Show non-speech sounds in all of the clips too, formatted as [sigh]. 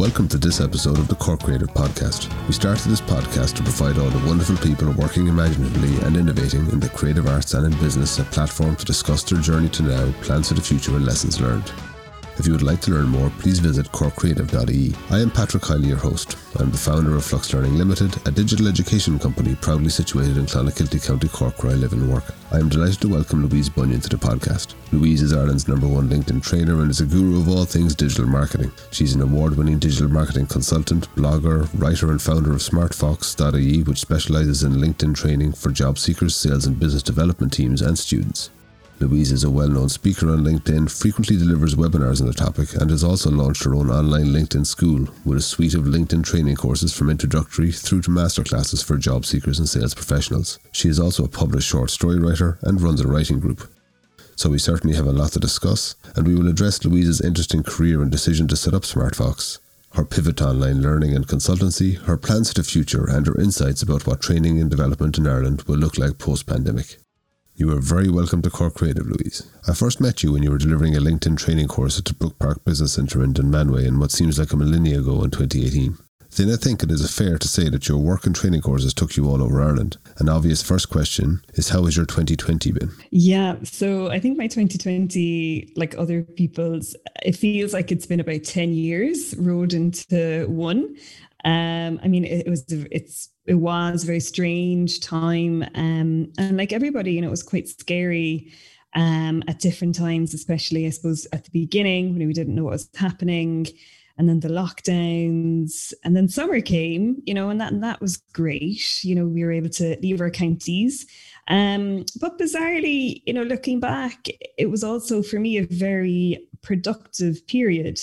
Welcome to this episode of the Cork Creative Podcast. We started this podcast to provide all the wonderful people working imaginatively and innovating in the creative arts and in business a platform to discuss their journey to now, plans for the future, and lessons learned. If you would like to learn more, please visit corkcreative.ie. I am Patrick Kiley, your host. I'm the founder of Flux Learning Limited, a digital education company proudly situated in Clonakilty, County Cork, where I live and work. I am delighted to welcome Louise Bunyan to the podcast. Louise is Ireland's number one LinkedIn trainer and is a guru of all things digital marketing. She's an award winning digital marketing consultant, blogger, writer, and founder of smartfox.ie, which specializes in LinkedIn training for job seekers, sales, and business development teams and students. Louise is a well known speaker on LinkedIn, frequently delivers webinars on the topic, and has also launched her own online LinkedIn school with a suite of LinkedIn training courses from introductory through to masterclasses for job seekers and sales professionals. She is also a published short story writer and runs a writing group. So we certainly have a lot to discuss, and we will address Louise's interesting career and decision to set up SmartFox, her pivot to online learning and consultancy, her plans for the future, and her insights about what training and development in Ireland will look like post pandemic. You are very welcome to Cork Creative, Louise. I first met you when you were delivering a LinkedIn training course at the Brook Park Business Centre in Dunmanway in what seems like a millennia ago in 2018. Then I think it is fair to say that your work and training courses took you all over Ireland. An obvious first question is how has your 2020 been? Yeah, so I think my 2020, like other people's, it feels like it's been about 10 years rolled into one. Um, I mean, it, it was it's it was a very strange time, um, and like everybody, you know, it was quite scary um, at different times, especially I suppose at the beginning when we didn't know what was happening, and then the lockdowns, and then summer came, you know, and that and that was great. You know, we were able to leave our counties. Um, but bizarrely, you know, looking back, it was also for me a very productive period.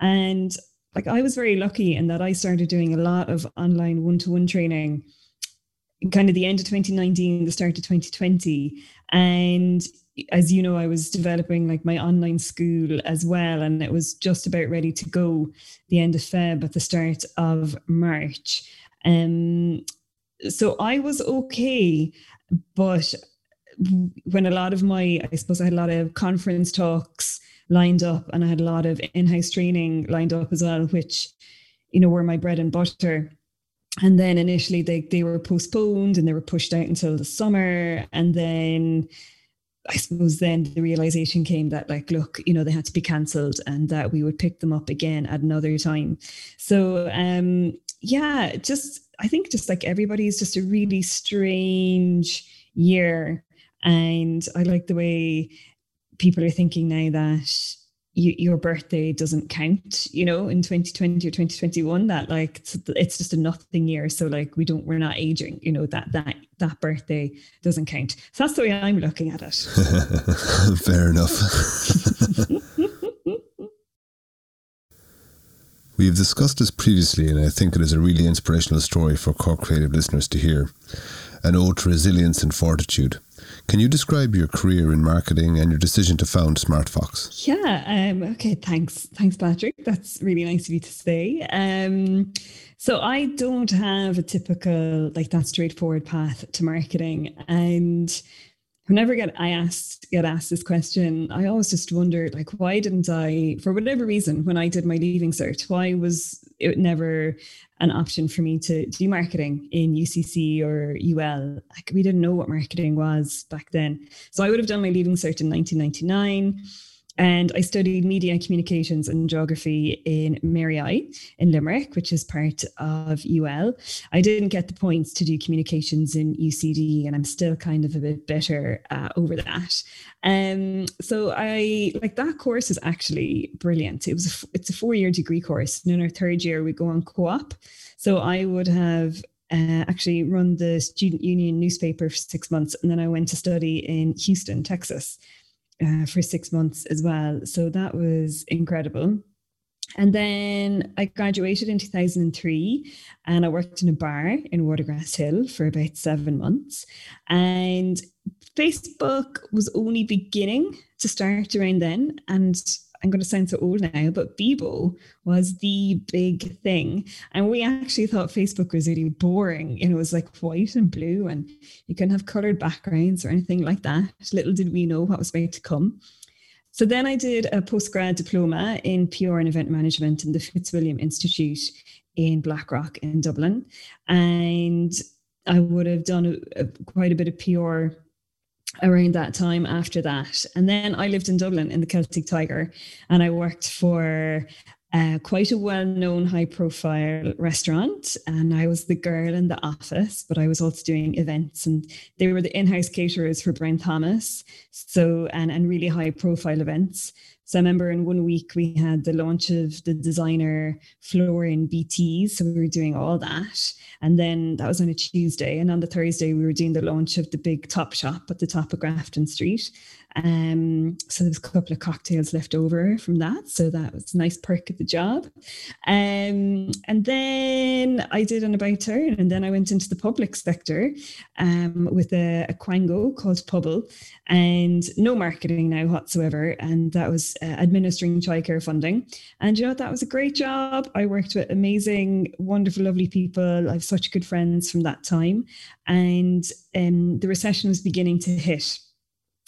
And like I was very lucky in that I started doing a lot of online one-to-one training kind of the end of 2019 the start of 2020 and as you know i was developing like my online school as well and it was just about ready to go the end of feb at the start of march. Um so i was okay but when a lot of my i suppose i had a lot of conference talks lined up and I had a lot of in-house training lined up as well, which, you know, were my bread and butter. And then initially they they were postponed and they were pushed out until the summer. And then I suppose then the realization came that like, look, you know, they had to be cancelled and that we would pick them up again at another time. So um yeah, just I think just like everybody's just a really strange year. And I like the way people are thinking now that you, your birthday doesn't count, you know, in 2020 or 2021, that like it's, it's, just a nothing year. So like we don't, we're not aging, you know, that that that birthday doesn't count. So that's the way I'm looking at it. [laughs] Fair enough. [laughs] We have discussed this previously, and I think it is a really inspirational story for Cork Creative listeners to hear. An ode to resilience and fortitude. Can you describe your career in marketing and your decision to found SmartFox? Yeah. Um, okay. Thanks. Thanks, Patrick. That's really nice of you to say. Um, so I don't have a typical like that straightforward path to marketing, and whenever get I asked get asked this question, I always just wonder like why didn't I, for whatever reason, when I did my leaving cert, why was it never an option for me to do marketing in UCC or UL? Like we didn't know what marketing was back then. So I would have done my leaving cert in 1999 and I studied media and communications and geography in Mary I in Limerick, which is part of UL. I didn't get the points to do communications in UCD, and I'm still kind of a bit better uh, over that. Um, so I like that course is actually brilliant. It was a, it's a four year degree course, and in our third year we go on co-op. So I would have uh, actually run the student union newspaper for six months, and then I went to study in Houston, Texas uh, for six months as well. So that was incredible. And then I graduated in 2003 and I worked in a bar in Watergrass Hill for about seven months. And Facebook was only beginning to start around then. And I'm going to sound so old now, but Bebo was the big thing. And we actually thought Facebook was really boring. You know, it was like white and blue, and you couldn't have colored backgrounds or anything like that. Little did we know what was about to come. So then I did a postgrad diploma in PR and event management in the Fitzwilliam Institute in Blackrock in Dublin. And I would have done a, a, quite a bit of PR around that time after that. And then I lived in Dublin in the Celtic Tiger and I worked for uh, quite a well known, high profile restaurant. And I was the girl in the office, but I was also doing events. And they were the in house caterers for Brown Thomas. So, and, and really high profile events. So I remember in one week we had the launch of the designer floor in BTs. So we were doing all that. And then that was on a Tuesday. And on the Thursday, we were doing the launch of the big top shop at the top of Grafton Street. Um, so there was a couple of cocktails left over from that. So that was a nice perk of the job. Um, and then I did an about turn and then I went into the public sector um, with a, a Quango called Pobal and no marketing now whatsoever. And that was uh, administering childcare funding. And you know, that was a great job. I worked with amazing, wonderful, lovely people. I have such good friends from that time. And um, the recession was beginning to hit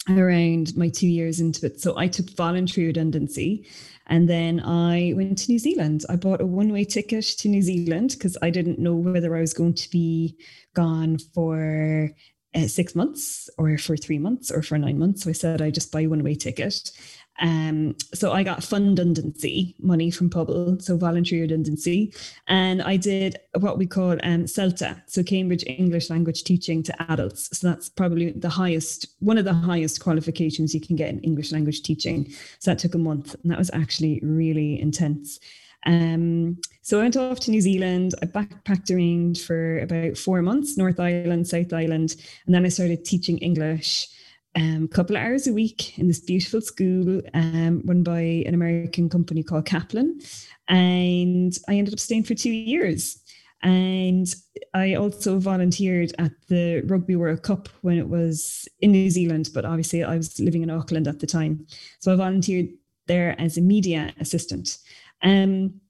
around my two years into it. So I took voluntary redundancy and then I went to New Zealand. I bought a one way ticket to New Zealand because I didn't know whether I was going to be gone for uh, six months or for three months or for nine months. So I said I just buy one way ticket. Um, so I got fund redundancy money from Pobal, so voluntary redundancy, and I did what we call um, CELTA, so Cambridge English Language Teaching to Adults. So that's probably the highest, one of the highest qualifications you can get in English language teaching. So that took a month, and that was actually really intense. Um, so I went off to New Zealand. I backpacked around for about four months, North Island, South Island, and then I started teaching English um, couple of hours a week in this beautiful school um, run by an American company called Kaplan. And I ended up staying for two years. And I also volunteered at the Rugby World Cup when it was in New Zealand, but obviously I was living in Auckland at the time. So I volunteered there as a media assistant. Um,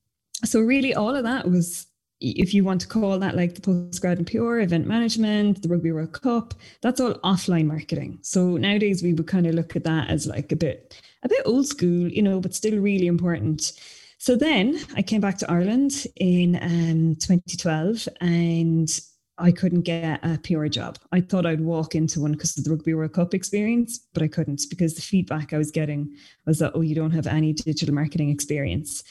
so really all of that was if you want to call that like the postgrad and PR, event management, the Rugby World Cup, that's all offline marketing. So nowadays we would kind of look at that as like a bit a bit old school, you know, but still really important. So then I came back to Ireland in um, 2012 and I couldn't get a PR job. I thought I'd walk into one because of the Rugby World Cup experience, but I couldn't because the feedback I was getting was that, oh, you don't have any digital marketing experience.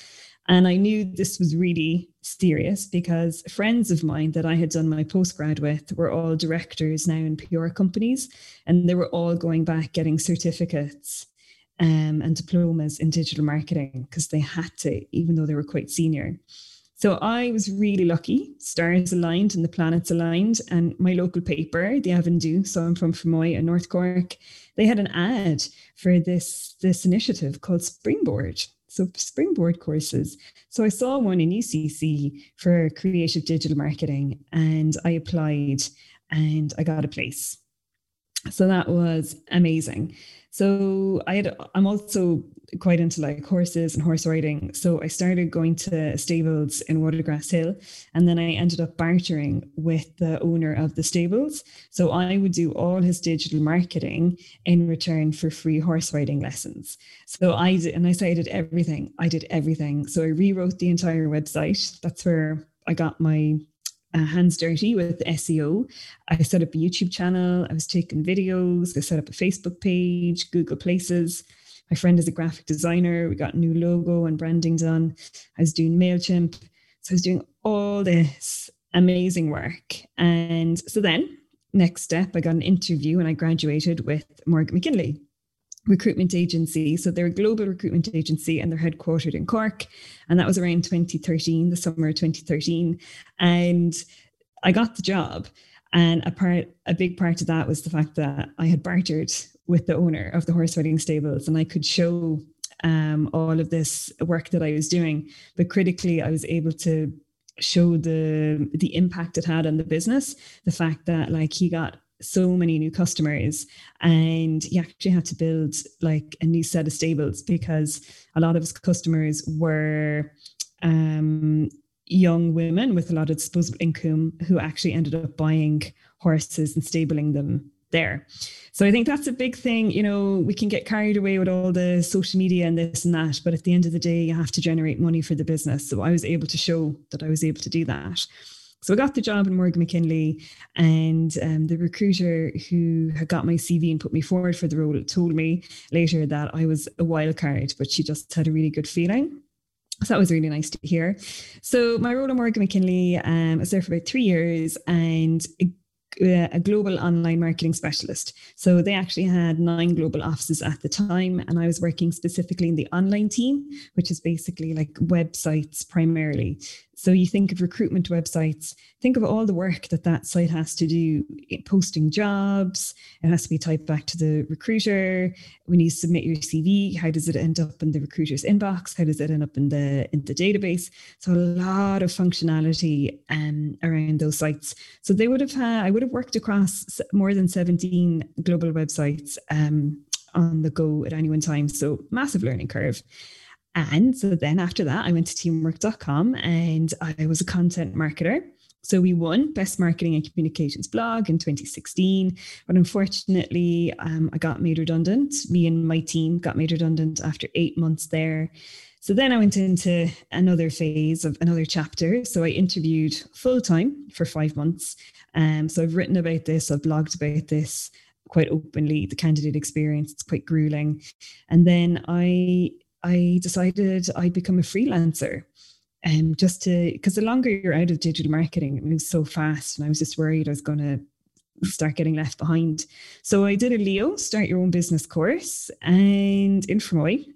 And I knew this was really serious because friends of mine that I had done my postgrad with were all directors now in PR companies, and they were all going back getting certificates um, and diplomas in digital marketing because they had to, even though they were quite senior. So I was really lucky. Stars aligned and the planets aligned. And my local paper, the Avondhu, so I'm from Fermoy in North Cork, they had an ad for this, this initiative called Springboard so springboard courses. So I saw one in UCC for creative digital marketing and I applied and I got a place. So that was amazing. So I had I'm also quite into like horses and horse riding. So I started going to stables in Watergrass Hill and then I ended up bartering with the owner of the stables. So I would do all his digital marketing in return for free horse riding lessons. So I did, and I say I did everything. I did everything. So I rewrote the entire website. That's where I got my uh, hands dirty with SEO. I set up a YouTube channel. I was taking videos. I set up a Facebook page, Google Places. My friend is a graphic designer. We got new logo and branding done. I was doing MailChimp. So I was doing all this amazing work. And so then, next step, I got an interview and I graduated with Morgan McKinley recruitment agency. So they're a global recruitment agency and they're headquartered in Cork. And that was around 2013, the summer of 2013. And I got the job. And a part, a big part of that was the fact that I had bartered with the owner of the horse riding stables and I could show um, all of this work that I was doing. But critically, I was able to show the the impact it had on the business. The fact that like he got so many new customers and he actually had to build like a new set of stables because a lot of his customers were um, young women with a lot of disposable income who actually ended up buying horses and stabling them there. So I think that's a big thing. You know, we can get carried away with all the social media and this and that, but at the end of the day, you have to generate money for the business. So I was able to show that I was able to do that. So I got the job in Morgan McKinley, and um, the recruiter who had got my CV and put me forward for the role told me later that I was a wild card, but she just had a really good feeling. So that was really nice to hear. So my role at Morgan McKinley, um, I was there for about three years, and Uh, a global online marketing specialist. So they actually had nine global offices at the time, and I was working specifically in the online team, which is basically like websites primarily. So you think of recruitment websites, think of all the work that that site has to do posting jobs. It has to be typed back to the recruiter. When you submit your CV, how does it end up in the recruiter's inbox? How does it end up in the in the database? So a lot of functionality um, around those sites. So they would have had, I would have worked across more than 17 global websites um, on the go at any one time. So massive learning curve. And so then after that, I went to teamwork.com and I was a content marketer. So we won Best Marketing and Communications blog in 2016. But unfortunately, um, I got made redundant. Me and my team got made redundant after eight months there. So then I went into another phase of another chapter. So I interviewed full time for five months. Um, so I've written about this, I've blogged about this quite openly, the candidate experience. It's quite grueling. And then I I decided I'd become a freelancer. Um, just to because the longer you're out of digital marketing, it moves so fast, and I was just worried I was going to start getting left behind. So I did a Leo, start your own business course, and in.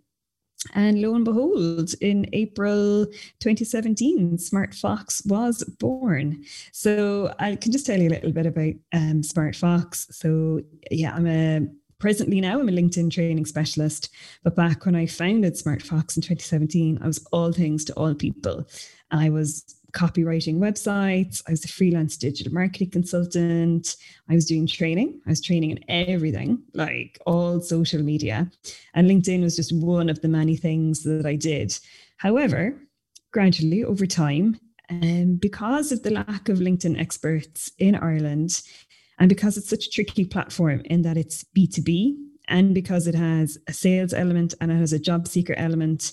And lo and behold, in April 2017, Smart Fox was born. So I can just tell you a little bit about um, Smart Fox. So yeah, I'm a presently now I'm a LinkedIn training specialist. But back when I founded Smart Fox in 2017, I was all things to all people. I was copywriting websites. I was a freelance digital marketing consultant. I was doing training. I was training in everything, like all social media. And LinkedIn was just one of the many things that I did. However, gradually over time, um, because of the lack of LinkedIn experts in Ireland, and because it's such a tricky platform in that it's B2B and because it has a sales element and it has a job seeker element,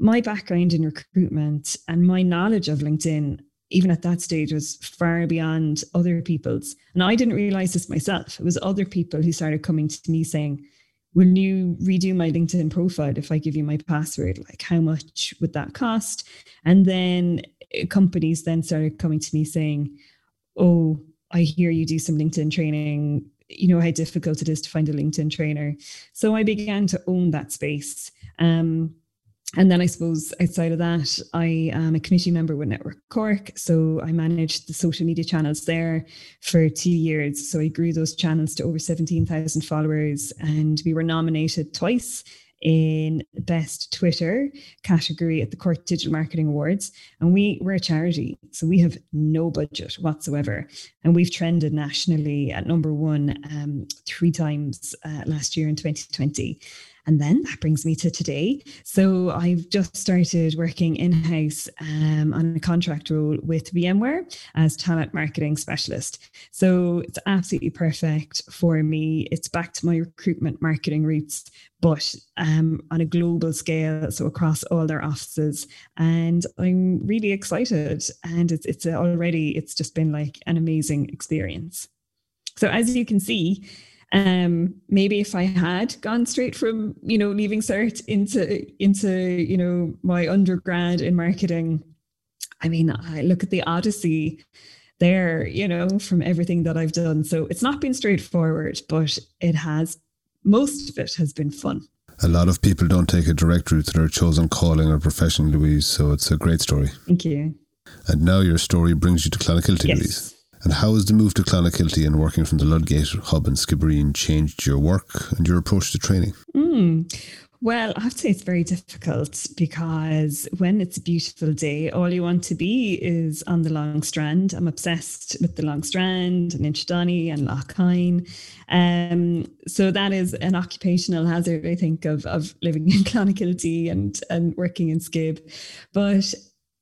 my background in recruitment and my knowledge of LinkedIn, even at that stage, was far beyond other people's. And I didn't realize this myself. It was other people who started coming to me saying, Will you redo my LinkedIn profile if I give you my password? Like, how much would that cost? And then eh, companies then started coming to me saying, Oh, I hear you do some LinkedIn training. You know how difficult it is to find a LinkedIn trainer. So I began to own that space. Um, and then I suppose outside of that, I am a committee member with Network Cork. So I managed the social media channels there for two years. So I grew those channels to over 17,000 followers and we were nominated twice in best Twitter category at the Cork Digital Marketing Awards. And we, we're a charity, so we have no budget whatsoever. And we've trended nationally at number one um, three times uh, last year in 2020. And then that brings me to today. So I've just started working in house um, on a contract role with VMware as talent marketing specialist. So it's absolutely perfect for me. It's back to my recruitment marketing roots, but um, on a global scale, so across all their offices. And I'm really excited. And it's, it's already, it's just been like an amazing experience. So as you can see, um, maybe if I had gone straight from, you know, leaving cert into into, you know, my undergrad in marketing, I mean, I look at the odyssey there, you know, from everything that I've done. So it's not been straightforward, but it has most of it has been fun. A lot of people don't take a direct route to their chosen calling or profession, Louise. So it's a great story. Thank you. And now your story brings you to Clonakilty, yes. Louise. And how has the move to Clonakilty and working from the Ludgate hub in Skibbereen changed your work and your approach to training? Mm. Well, I have to say it's very difficult because when it's a beautiful day, all you want to be is on the Long Strand. I'm obsessed with the Long Strand and Inchydoney and Lough Hyne. Um, so that is an occupational hazard, I think, of, of living in [laughs] Clonakilty and, and working in Skib. But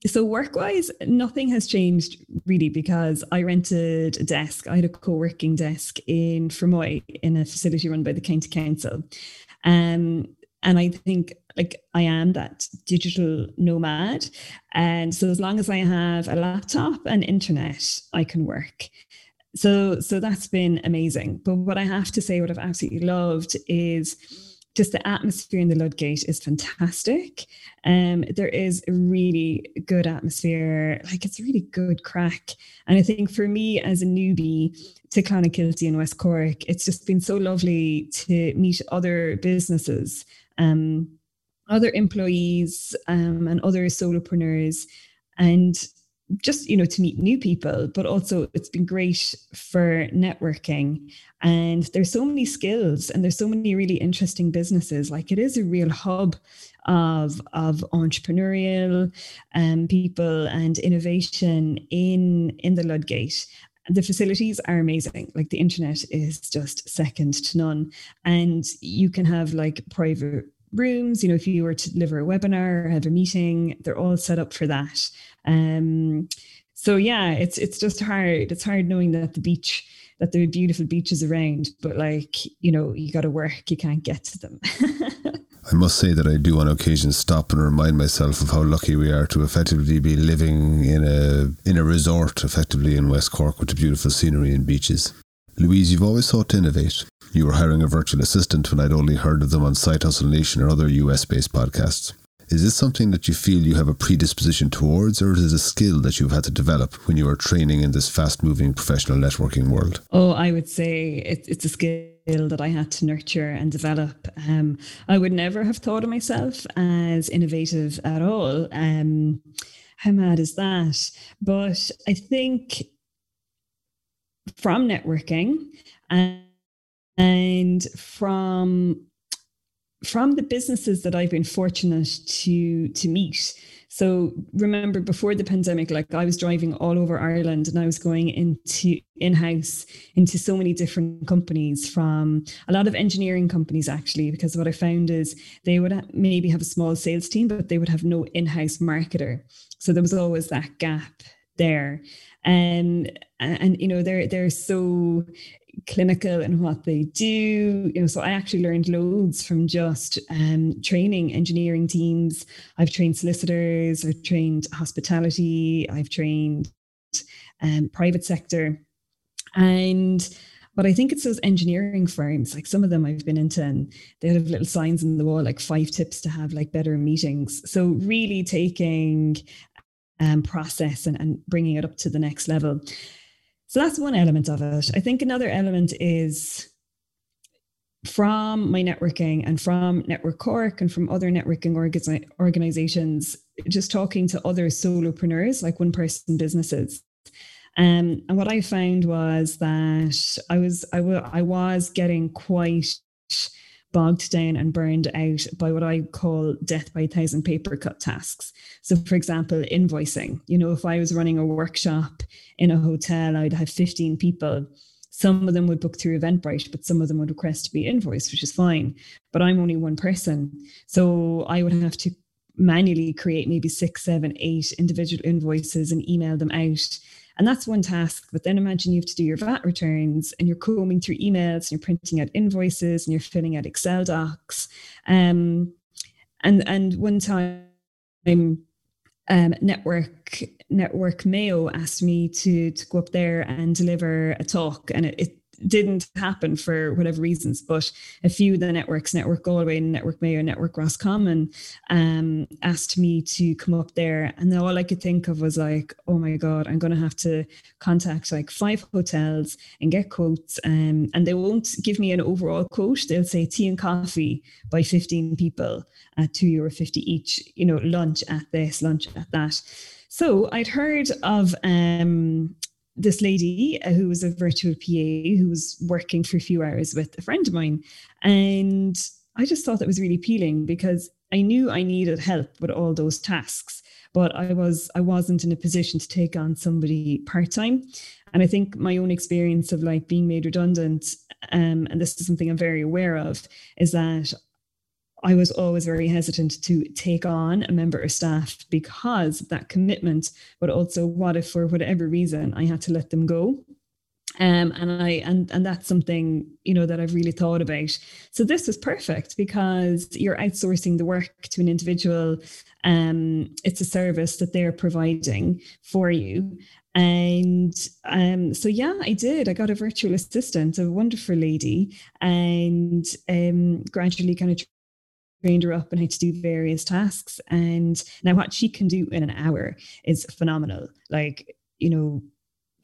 so work wise, nothing has changed really because I rented a desk. I had a co-working desk in Fermoy in a facility run by the county council. Um, and I think like I am that digital nomad. And so as long as I have a laptop and internet, I can work. So so that's been amazing. But what I have to say, what I've absolutely loved is just the atmosphere in the Ludgate is fantastic. Um, there is a really good atmosphere, like it's a really good crack. And I think for me as a newbie to Clonakilty and West Cork, it's just been so lovely to meet other businesses, um, other employees, um, and other solopreneurs, and just you know to meet new people but also it's been great for networking. And there's so many skills and there's so many really interesting businesses. Like it is a real hub of of entrepreneurial um, people and innovation in in the ludgate. The facilities are amazing. Like the internet is just second to none. And you can have like private rooms you know if you were to deliver a webinar or have a meeting they're all set up for that um, so yeah, it's it's just hard. It's hard knowing that the beach, that there are beautiful beaches around, but like you know, you got to work. You can't get to them. [laughs] I must say that I do on occasion stop and remind myself of how lucky we are to effectively be living in a in a resort, effectively in West Cork, with the beautiful scenery and beaches. Louise, you've always sought to innovate. You were hiring a virtual assistant when I'd only heard of them on Side Hustle Nation or other US based podcasts. Is this something that you feel you have a predisposition towards, or is it a skill that you've had to develop when you are training in this fast moving professional networking world? Oh, I would say it, it's a skill that I had to nurture and develop. Um, I would never have thought of myself as innovative at all. Um, how mad is that? But I think from networking and, and from from the businesses that I've been fortunate to to meet. So remember before the pandemic, like I was driving all over Ireland and I was going into in-house into so many different companies from a lot of engineering companies actually, because what I found is they would maybe have a small sales team, but they would have no in-house marketer. So there was always that gap there. And and you know they're they're so clinical in what they do. You know, so I actually learned loads from just um, training engineering teams. I've trained solicitors, I've trained hospitality, I've trained um, private sector, and but I think it's those engineering firms, like some of them I've been into, and they have little signs in the wall, like five tips to have like better meetings. So really taking um, process and, and bringing it up to the next level. So that's one element of it. I think another element is from my networking and from Network Cork and from other networking organizations, just talking to other solopreneurs, like one person businesses. Um, and what I found was that I was I, w- I was getting quite bogged down and burned out by what I call death by a thousand paper cut tasks. So, for example, invoicing. You know, if I was running a workshop in a hotel, I'd have 15 people. Some of them would book through Eventbrite, but some of them would request to be invoiced, which is fine. But I'm only one person. So I would have to manually create maybe six, seven, eight individual invoices and email them out and that's one task. But then imagine you have to do your VAT returns and you're combing through emails and you're printing out invoices and you're filling out Excel docs. Um, and and one time um, network network Mayo asked me to to go up there and deliver a talk, and it, it didn't happen for whatever reasons, but a few of the networks, Network Galway, Network Mayo, Network Roscommon, um, asked me to come up there. And all I could think of was like, oh my God, I'm going to have to contact like five hotels and get quotes. Um, and they won't give me an overall quote. They'll say tea and coffee by 15 people at two euro 50 each, you know, lunch at this, lunch at that. So I'd heard of um, this lady uh, who was a virtual PA who was working for a few hours with a friend of mine. And I just thought that was really appealing because I knew I needed help with all those tasks, but I was I wasn't in a position to take on somebody part-time. And I think my own experience of like being made redundant, um, and this is something I'm very aware of, is that I was always very hesitant to take on a member of staff because of that commitment, but also what if for whatever reason I had to let them go? Um, and I and and that's something you know that I've really thought about. So this was perfect because you're outsourcing the work to an individual. Um, it's a service that they're providing for you, and um, so yeah, I did. I got a virtual assistant, a wonderful lady, and um, gradually kind of trained her up and how to do various tasks. And now what she can do in an hour is phenomenal. Like you know,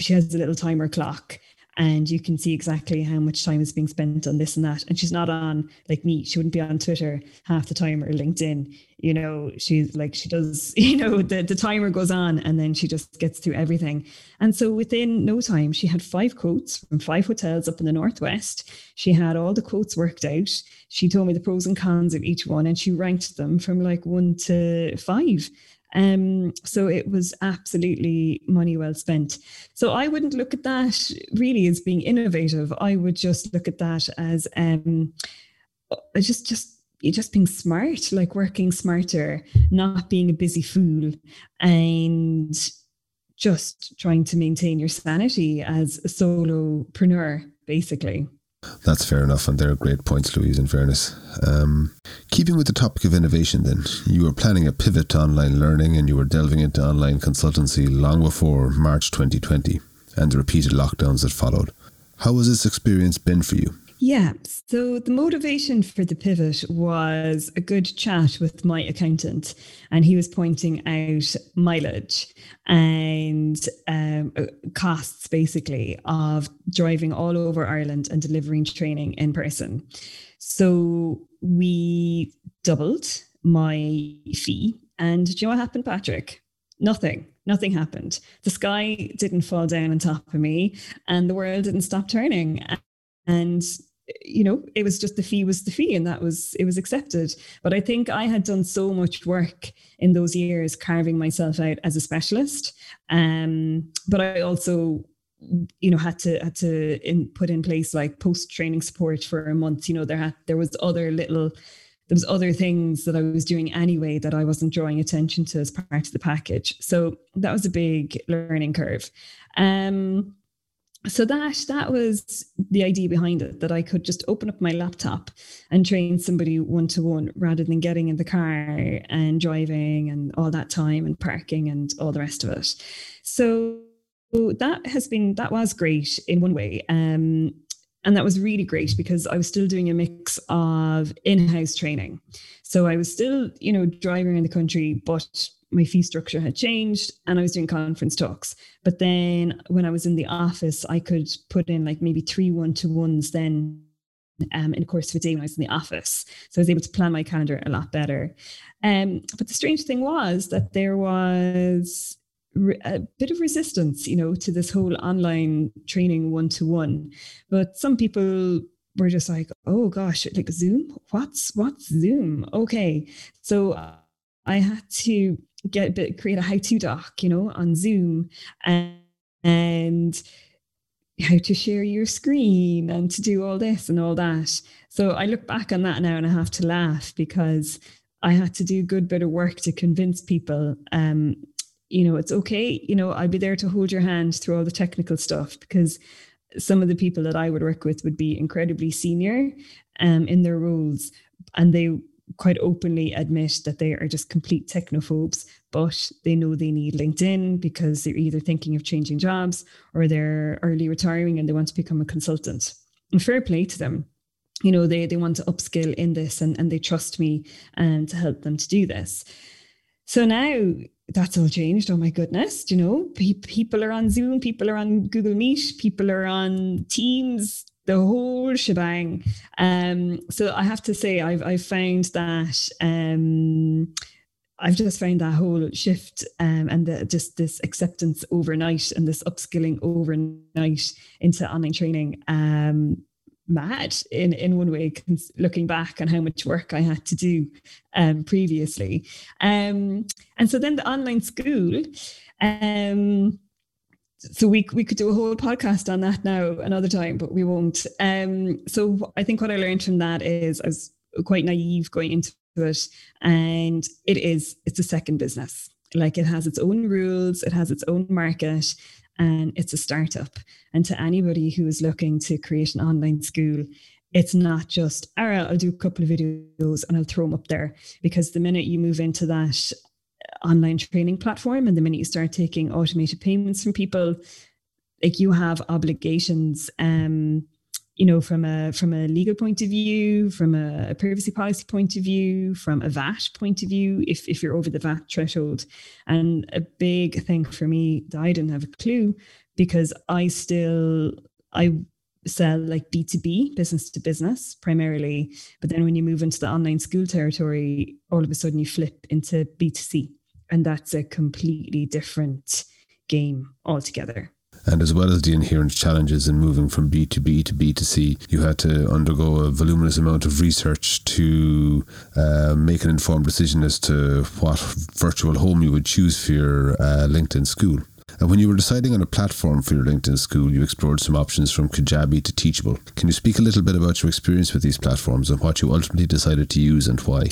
she has a little timer clock and you can see exactly how much time is being spent on this and that. And she's not on like me, she wouldn't be on Twitter half the time or LinkedIn. You know, she's like she does, [laughs] you know, the, the timer goes on and then she just gets through everything. And so within no time, she had five quotes from five hotels up in the Northwest. She had all the quotes worked out. She told me the pros and cons of each one and she ranked them from like one to five. Um, so it was absolutely money well spent. So I wouldn't look at that really as being innovative. I would just look at that as um, uh, just just just being smart, like working smarter, not being a busy fool, and just trying to maintain your sanity as a solopreneur, basically. That's fair enough, and they're great points, Louise, in fairness. Um, keeping with the topic of innovation, then, you were planning a pivot to online learning and you were delving into online consultancy long before March 2020 and the repeated lockdowns that followed. How has this experience been for you? Yeah. So the motivation for the pivot was a good chat with my accountant, and he was pointing out mileage and um, uh, costs basically of driving all over Ireland and delivering training in person. So we doubled my fee. And do you know what happened, Patrick? Nothing. Nothing happened. The sky didn't fall down on top of me, and the world didn't stop turning. And you know it was just the fee was the fee and that was it was accepted. But i think i had done so much work in those years carving myself out as a specialist. Um but i also you know had to had to in, put in place like post training support for a month. You know there had there was other little there was other things that i was doing anyway that i wasn't drawing attention to as part of the package. So that was a big learning curve. Um so that that was the idea behind it that i could just open up my laptop and train somebody one to one rather than getting in the car and driving and all that time and parking and all the rest of it. So that has been that was great in one way um, and that was really great because i was still doing a mix of in-house training. So i was still you know driving in the country but my fee structure had changed and I was doing conference talks. But then when I was in the office, I could put in like maybe three one to ones then um, in the course of a day when I was in the office. So I was able to plan my calendar a lot better. Um, but the strange thing was that there was a bit of resistance, you know, to this whole online training one to one. But some people were just like, "Oh gosh, like Zoom? What's what's Zoom?" Okay, so I had to get a bit create a how-to doc, you know, on Zoom and, and how to share your screen and to do all this and all that. So I look back on that now and I have to laugh because I had to do a good bit of work to convince people um, you know, it's okay, you know, I'll be there to hold your hand through all the technical stuff because some of the people that I would work with would be incredibly senior um, in their roles and they quite openly admit that they are just complete technophobes, but they know they need LinkedIn because they're either thinking of changing jobs or they're early retiring and they want to become a consultant. And fair play to them. You know, they they want to upskill in this and, and they trust me and to help them to do this. So now that's all changed. Oh my goodness. You know, pe- people are on Zoom, people are on Google Meet, people are on Teams, the whole shebang. Um, so I have to say, I've I've found that um, I've just found that whole shift um, and the, just this acceptance overnight and this upskilling overnight into online training um, mad in in one way looking back on how much work I had to do um, previously um, and so then the online school um, so we we could do a whole podcast on that now another time, but we won't. Um, so I think what I learned from that is I was quite naive going into it. And it is, it's a second business. Like it has its own rules, it has its own market, and it's a startup. And to anybody who is looking to create an online school, it's not just, all right, I'll do a couple of videos and I'll throw them up there. Because the minute you move into that online training platform and the minute you start taking automated payments from people, like you have obligations um you know from a from a legal point of view from a, a, privacy policy point of view from a vat point of view if if you're over the vat threshold. And a big thing for me that i didn't have a clue because i still i sell like b2b business to business primarily. But then when you move into the online school territory all of a sudden you flip into b2c and that's a completely different game altogether and as well as the inherent challenges in moving from B2B to B2C, you had to undergo a voluminous amount of research to uh, make an informed decision as to what virtual home you would choose for your uh, LinkedIn school. And when you were deciding on a platform for your LinkedIn school, you explored some options from Kajabi to Teachable. Can you speak a little bit about your experience with these platforms and what you ultimately decided to use and why?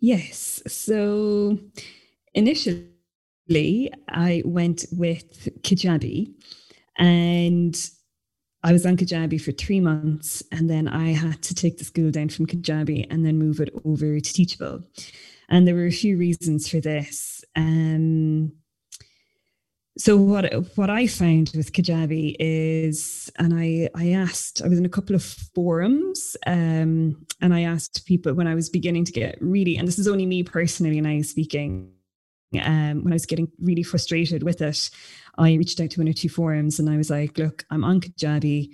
Yes. So initially, I went with Kajabi and I was on Kajabi for three months, and then I had to take the school down from Kajabi and then move it over to Teachable. And there were a few reasons for this. Um, so what what I found with Kajabi is, and I I asked, I was in a couple of forums, um, and I asked people when I was beginning to get really, and this is only me personally and now speaking, um, when I was getting really frustrated with it, I reached out to one or two forums and I was like, look, I'm on Kajabi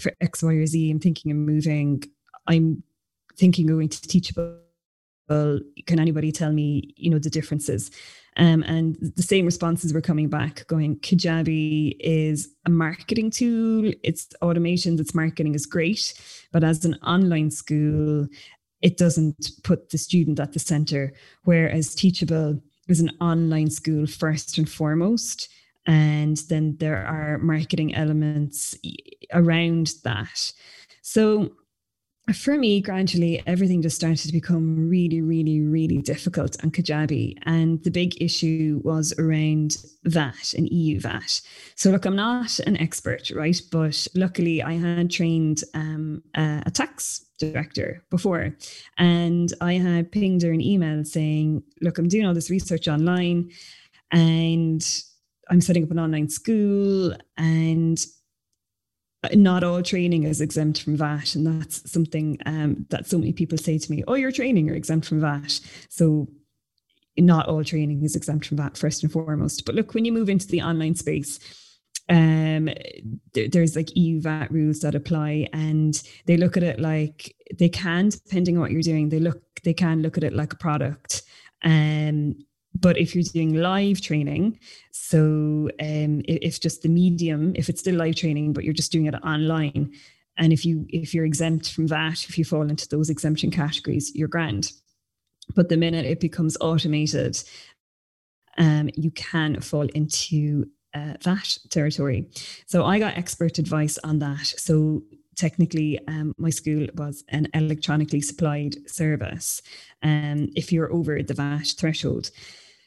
for X, Y, or Z. I'm thinking of moving. I'm thinking of going to Teachable. Can anybody tell me, you know, the differences? Um, and the same responses were coming back going, Kajabi is a marketing tool. It's automation, its marketing is great. But as an online school, it doesn't put the student at the center. Whereas Teachable is an online school first and foremost. And then there are marketing elements around that. So for me, gradually, everything just started to become really, really, really difficult on Kajabi. And the big issue was around VAT and EU VAT. So, look, I'm not an expert, right? But luckily, I had trained um, a tax director before. And I had pinged her an email saying, look, I'm doing all this research online and I'm setting up an online school and not all training is exempt from VAT. And that's something um, that so many people say to me, oh, your training are exempt from VAT. So not all training is exempt from VAT first and foremost. But look, when you move into the online space, um, there, there's like EU VAT rules that apply, and they look at it like they can, depending on what you're doing, they look they can look at it like a product. Um, but if you're doing live training, so um, if just the medium, if it's still live training, but you're just doing it online, and if you if you're exempt from that, if you fall into those exemption categories, you're grand. But the minute it becomes automated, um, you can fall into uh, VAT territory. So I got expert advice on that. So technically um, my school was an electronically supplied service um, if you're over the VAT threshold.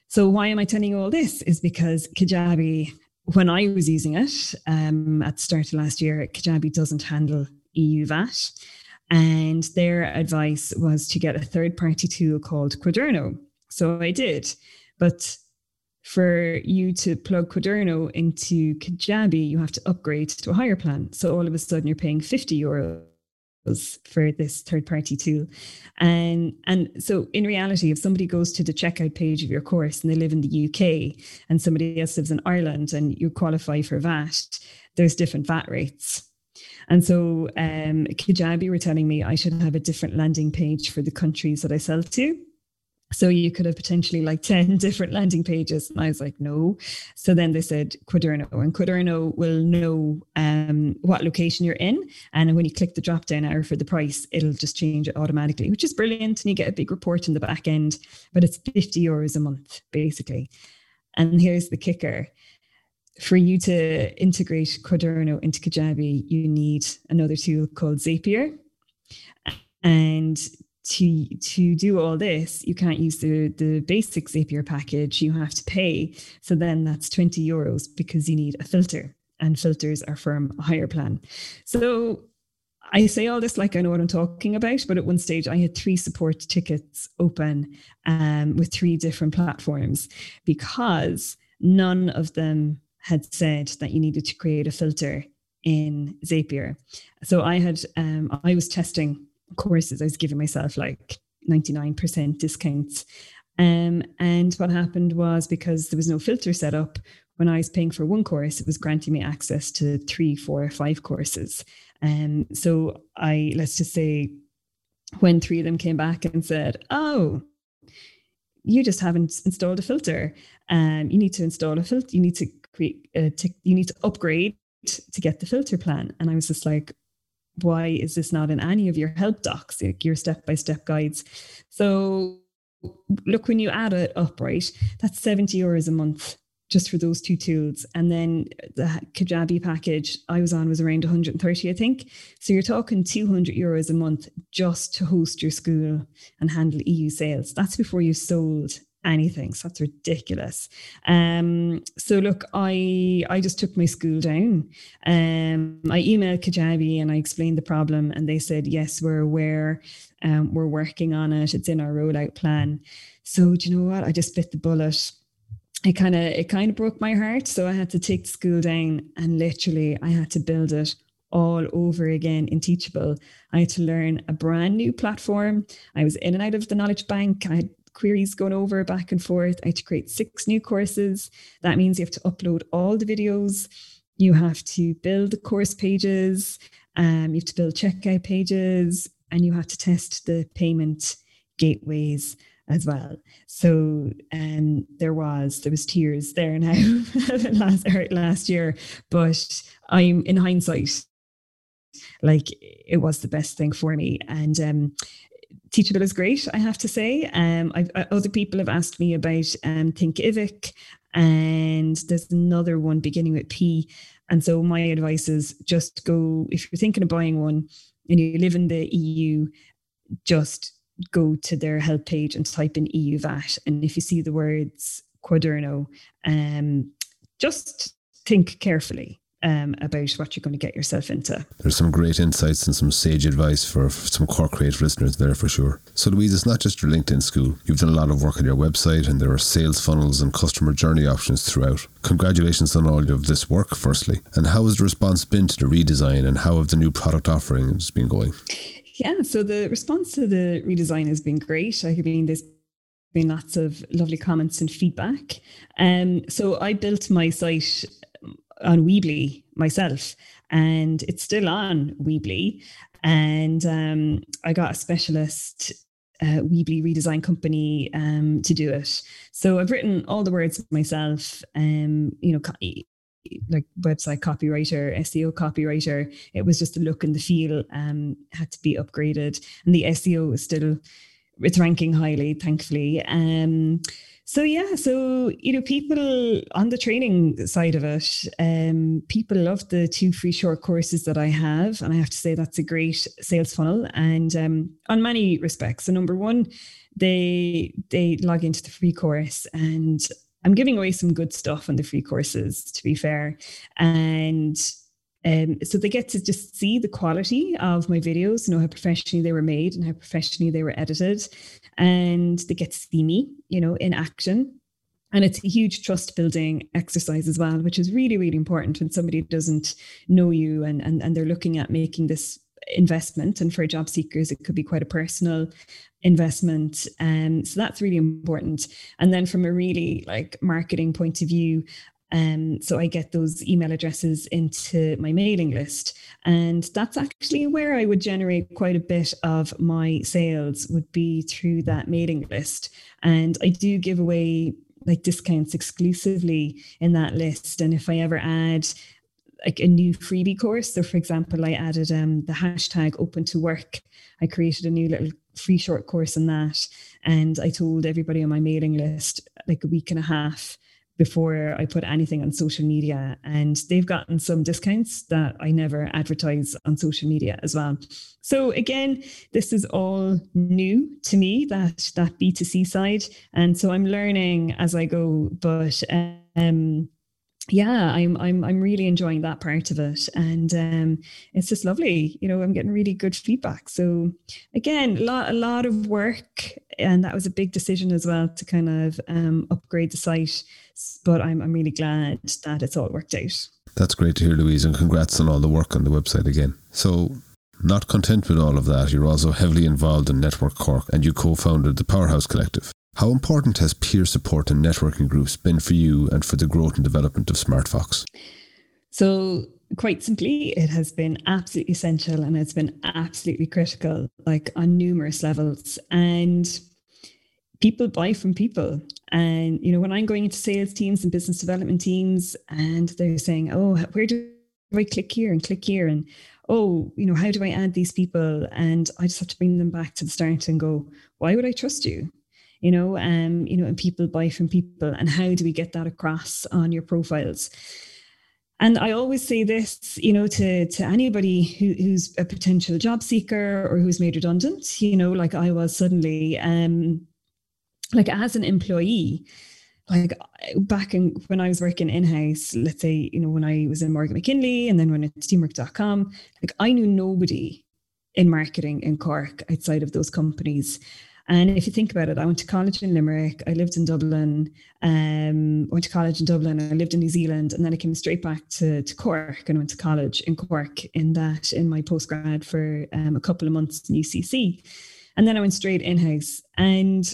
So why am I telling you all this? Is because Kajabi, when I was using it um, at the start of last year, Kajabi doesn't handle EU VAT. And their advice was to get a third party tool called Quaderno. So I did. But for you to plug Quaderno into Kajabi, you have to upgrade to a higher plan. So all of a sudden you're paying 50 euros for this third party tool. And and so in reality, if somebody goes to the checkout page of your course and they live in the UK and somebody else lives in Ireland and you qualify for VAT, there's different VAT rates. And so um, Kajabi were telling me I should have a different landing page for the countries that I sell to. So you could have potentially like [laughs] 10 different landing pages. And I was like, no. So then they said Quaderno, and Quaderno will know um, what location you're in. And when you click the drop down arrow for the price, it'll just change it automatically, which is brilliant. And you get a big report in the back end, but it's 50 euros a month, basically. And here's the kicker for you to integrate Quaderno into Kajabi, you need another tool called Zapier. And to to do all this, you can't use the the basic Zapier package. You have to pay. So then that's 20 euros because you need a filter, and filters are from a higher plan. So I say all this like I know what I'm talking about, but at one stage I had three support tickets open um, with three different platforms because none of them had said that you needed to create a filter in Zapier. So I had um, I was testing courses. I was giving myself like 99% discounts. Um, and what happened was because there was no filter set up, when I was paying for one course, it was granting me access to three, four, five courses. Um, so I, let's just say, when three of them came back and said, Oh, you just haven't installed a filter. Um, you need to install a filter. You need to create, uh, to, you need to upgrade to get the filter plan. And I was just like, why is this not in any of your help docs, like your step by step guides? So look, when you add it up, right, that's 70 euros a month just for those two tools. And then the Kajabi package I was on was around 130, I think. So you're talking 200 euros a month just to host your school and handle EU sales. That's before you sold anything. So that's ridiculous. Um, so look, I I just took my school down. Um, I emailed Kajabi and I explained the problem, and they said yes, we're aware. Um, we're working on it. It's in our rollout plan. So do you know what? I just bit the bullet. It kind of it kind of broke my heart. So I had to take the school down, and literally I had to build it all over again in Teachable. I had to learn a brand new platform. I was in and out of the knowledge bank. I had queries going over back and forth. I had to create six new courses. That means you have to upload all the videos. You have to build course pages. Um, you have to build checkout pages, and you have to test the payment gateways as well. So um, there was there was tears there now [laughs] last last year, but I'm in hindsight, like it was the best thing for me. And um, Teachable is great, I have to say. Um, I've, uh, other people have asked me about um, Thinkific, and there's another one beginning with P. And so my advice is just go if you're thinking of buying one and you live in the EU, just go to their help page and type in EU VAT. And if you see the words Quaderno, um, just think carefully um, about what you're going to get yourself into. There's some great insights and some sage advice for, for some core creative listeners there for sure. So, Louise, it's not just your LinkedIn school. You've done a lot of work on your website, and there are sales funnels and customer journey options throughout. Congratulations on all of this work, firstly. And how has the response been to the redesign, and how have the new product offerings been going? Yeah, so the response to the redesign has been great. I mean, there's been lots of lovely comments and feedback. Um, so I built my site on Weebly myself, and it's still on Weebly. And um, I got a specialist uh, Weebly redesign company um, to do it. So I've written all the words myself. Um, you know, co- like website copywriter, SEO copywriter. It was just the look and the feel um, had to be upgraded, and the SEO is still it's ranking highly, thankfully. Um, so yeah, so you know, people on the training side of it, um, people love the two free short courses that I have, and I have to say that's a great sales funnel. And um, on many respects, so number one, they they log into the free course, and I'm giving away some good stuff on the free courses, to be fair, and um, so they get to just see the quality of my videos, know how professionally they were made and how professionally they were edited. And they get to see me, you know, in action. And it's a huge trust building exercise as well, which is really, really important when somebody doesn't know you and, and, and they're looking at making this investment. And for job seekers, it could be quite a personal investment. Um, so that's really important. And then from a really like marketing point of view, um, so I get those email addresses into my mailing list. And that's actually where I would generate quite a bit of my sales would be through that mailing list. And I do give away like discounts exclusively in that list. And if I ever add like a new freebie course, so for example, I added um, the hashtag open to work. I created a new little free short course in that. And I told everybody on my mailing list like a week and a half before I put anything on social media. And they've gotten some discounts that I never advertise on social media as well. So again, this is all new to me, that that B2C side. And so I'm learning as I go. But um yeah, I'm I'm I'm really enjoying that part of it, and um, it's just lovely. You know, I'm getting really good feedback. So again, a lot a lot of work, and that was a big decision as well to kind of um, upgrade the site. But I'm I'm really glad that it's all worked out. That's great to hear, Louise, and congrats on all the work on the website again. So, not content with all of that, you're also heavily involved in Network Cork, and you co-founded the Powerhouse Collective. How important has peer support and networking groups been for you and for the growth and development of SmartFox? So, quite simply, it has been absolutely essential and it's been absolutely critical, like on numerous levels. And people buy from people. And, you know, when I'm going into sales teams and business development teams and they're saying, oh, where do I click here and click here? And, oh, you know, how do I add these people? And I just have to bring them back to the start and go, why would I trust you? You know, um, you know, and people buy from people, and how do we get that across on your profiles? And I always say this, you know, to to anybody who, who's a potential job seeker or who's made redundant, you know, like I was suddenly, um, like as an employee, like back in when I was working in house, let's say, you know, when I was in Morgan McKinley and then when it's teamwork.com, like I knew nobody in marketing in Cork outside of those companies. And if you think about it, I went to college in Limerick, I lived in Dublin, um, went to college in Dublin, I lived in New Zealand, and then I came straight back to, to Cork and went to college in Cork in that in my postgrad for um, a couple of months in UCC. And then I went straight in house. And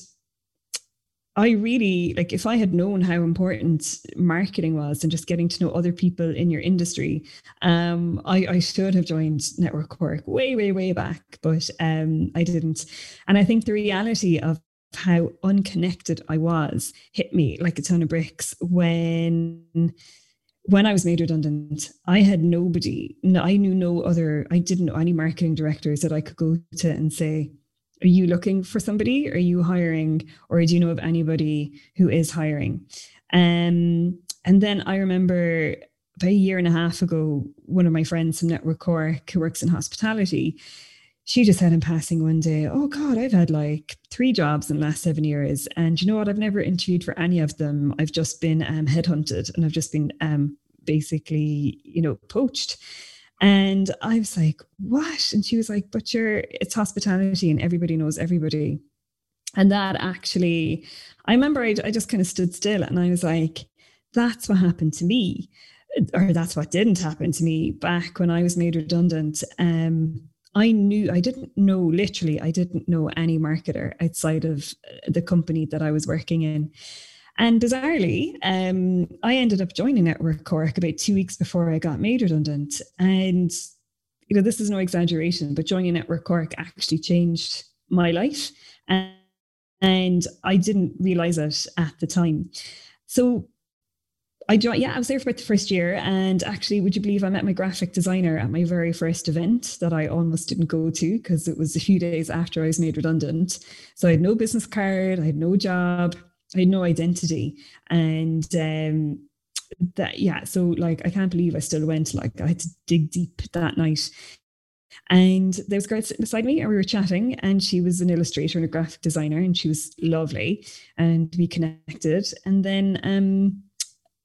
I really like if I had known how important marketing was and just getting to know other people in your industry, um, I, I should have joined Network Cork way, way, way back, but um, I didn't. And I think the reality of how unconnected I was hit me like a ton of bricks when when I was made redundant, I had nobody, no, I knew no other, I didn't know any marketing directors that I could go to and say, are you looking for somebody? Are you hiring? Or do you know of anybody who is hiring? Um, and then I remember about a year and a half ago, one of my friends from Network Cork who works in hospitality, she just said in passing one day, Oh God, I've had like three jobs in the last seven years. And you know what? I've never interviewed for any of them. I've just been um, headhunted and I've just been um, basically, you know, poached. And I was like, what? And she was like, but you're, it's hospitality and everybody knows everybody. And that actually, I remember I, I just kind of stood still and I was like, that's what happened to me. Or that's what didn't happen to me back when I was made redundant. Um, I knew, I didn't know, literally, I didn't know any marketer outside of the company that I was working in. And bizarrely, um, I ended up joining Network Cork about two weeks before I got made redundant. And, you know, this is no exaggeration, but joining Network Cork actually changed my life. And, and I didn't realize it at the time. So I joined, yeah, I was there for about the first year. And actually, would you believe I met my graphic designer at my very first event that I almost didn't go to because it was a few days after I was made redundant. So I had no business card, I had no job. I had no identity. And um, that, yeah, so like, I can't believe I still went. Like, I had to dig deep that night. And there was a girl sitting beside me, and we were chatting. And she was an illustrator and a graphic designer, and she was lovely. And we connected. And then um,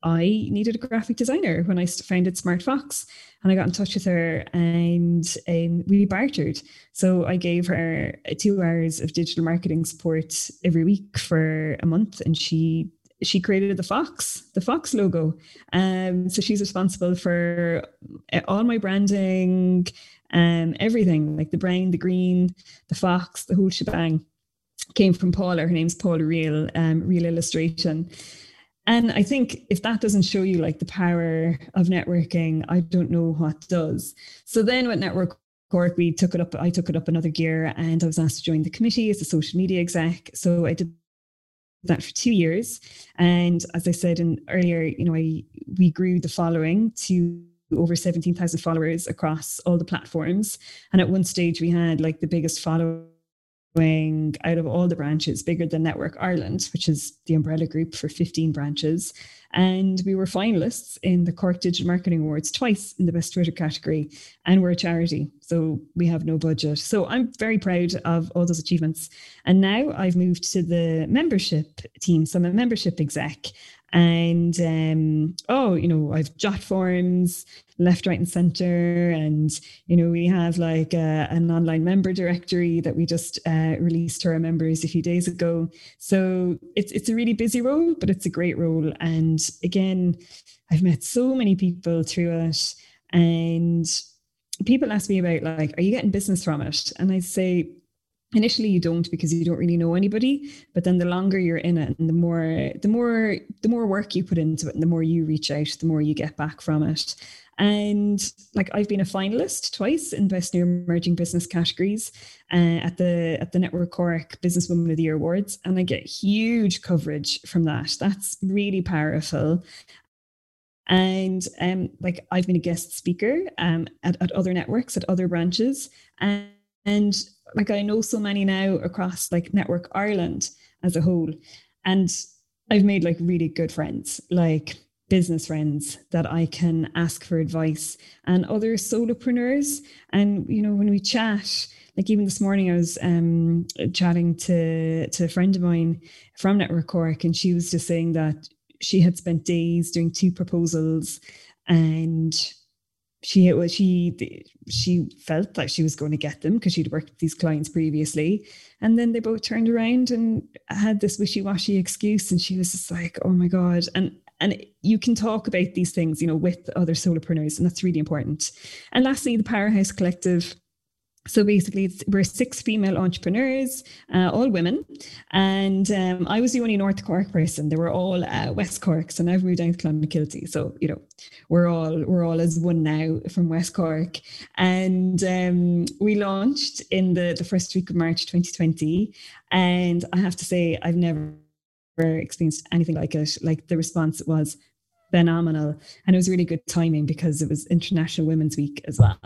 I needed a graphic designer when I founded SmartFox. And I got in touch with her and um, we bartered. So I gave her two hours of digital marketing support every week for a month. And she she created the fox the fox logo um so she's responsible for uh, all my branding um everything like the brown the green the fox the whole shebang came from paula her name's paula real um real illustration and I think if that doesn't show you like the power of networking, I don't know what does. So then with Network Cork, we took it up, I took it up another gear and I was asked to join the committee as a social media exec. So I did that for two years. And as I said in earlier, you know, I we grew the following to over 17,000 followers across all the platforms. And at one stage we had like the biggest follower out of all the branches bigger than Network Ireland, which is the umbrella group for 15 branches. And we were finalists in the Cork Digital Marketing Awards twice in the Best Twitter category. And we're a charity, so we have no budget. So I'm very proud of all those achievements. And now I've moved to the membership team. So I'm a membership exec and um, oh you know i've Jotforms left right and center. And you know we have like a, an online member directory that we just uh, released to our members a few days ago. So it's it's a really busy role but it's a great role. And again i've met so many people through it. And people ask me about like are you getting business from it? And i say initially you don't because you don't really know anybody but then the longer you're in it and the more the more the more work you put into it and the more you reach out the more you get back from it and like I've been a finalist twice in best new emerging business categories uh, at the at the Network Cork Businesswoman of the Year awards, and I get huge coverage from that. That's really powerful. And um, like I've been a guest speaker um, at, at other networks, at other branches, and, and like I know so many now across like Network Ireland as a whole. And I've made like really good friends, like business friends that I can ask for advice and other solopreneurs. And, you know, when we chat, like even this morning I was um, chatting to, to a friend of mine from Network Cork and she was just saying that she had spent days doing two proposals and she she she felt like she was going to get them because she'd worked with these clients previously. And then they both turned around and had this wishy-washy excuse and she was just like oh my god. And and you can talk about these things you know with other solopreneurs and that's really important. And lastly the powerhouse collective so basically, we're six female entrepreneurs, uh, all women, and um, I was the only North Cork person. They were all uh, West Cork, so I've moved down to Clonakilty. So you know, we're all we're all as one now from West Cork, and um, we launched in the the first week of March 2020. And I have to say, I've never experienced anything like it. Like the response was phenomenal. And it was really good timing because it was International Women's Week as well.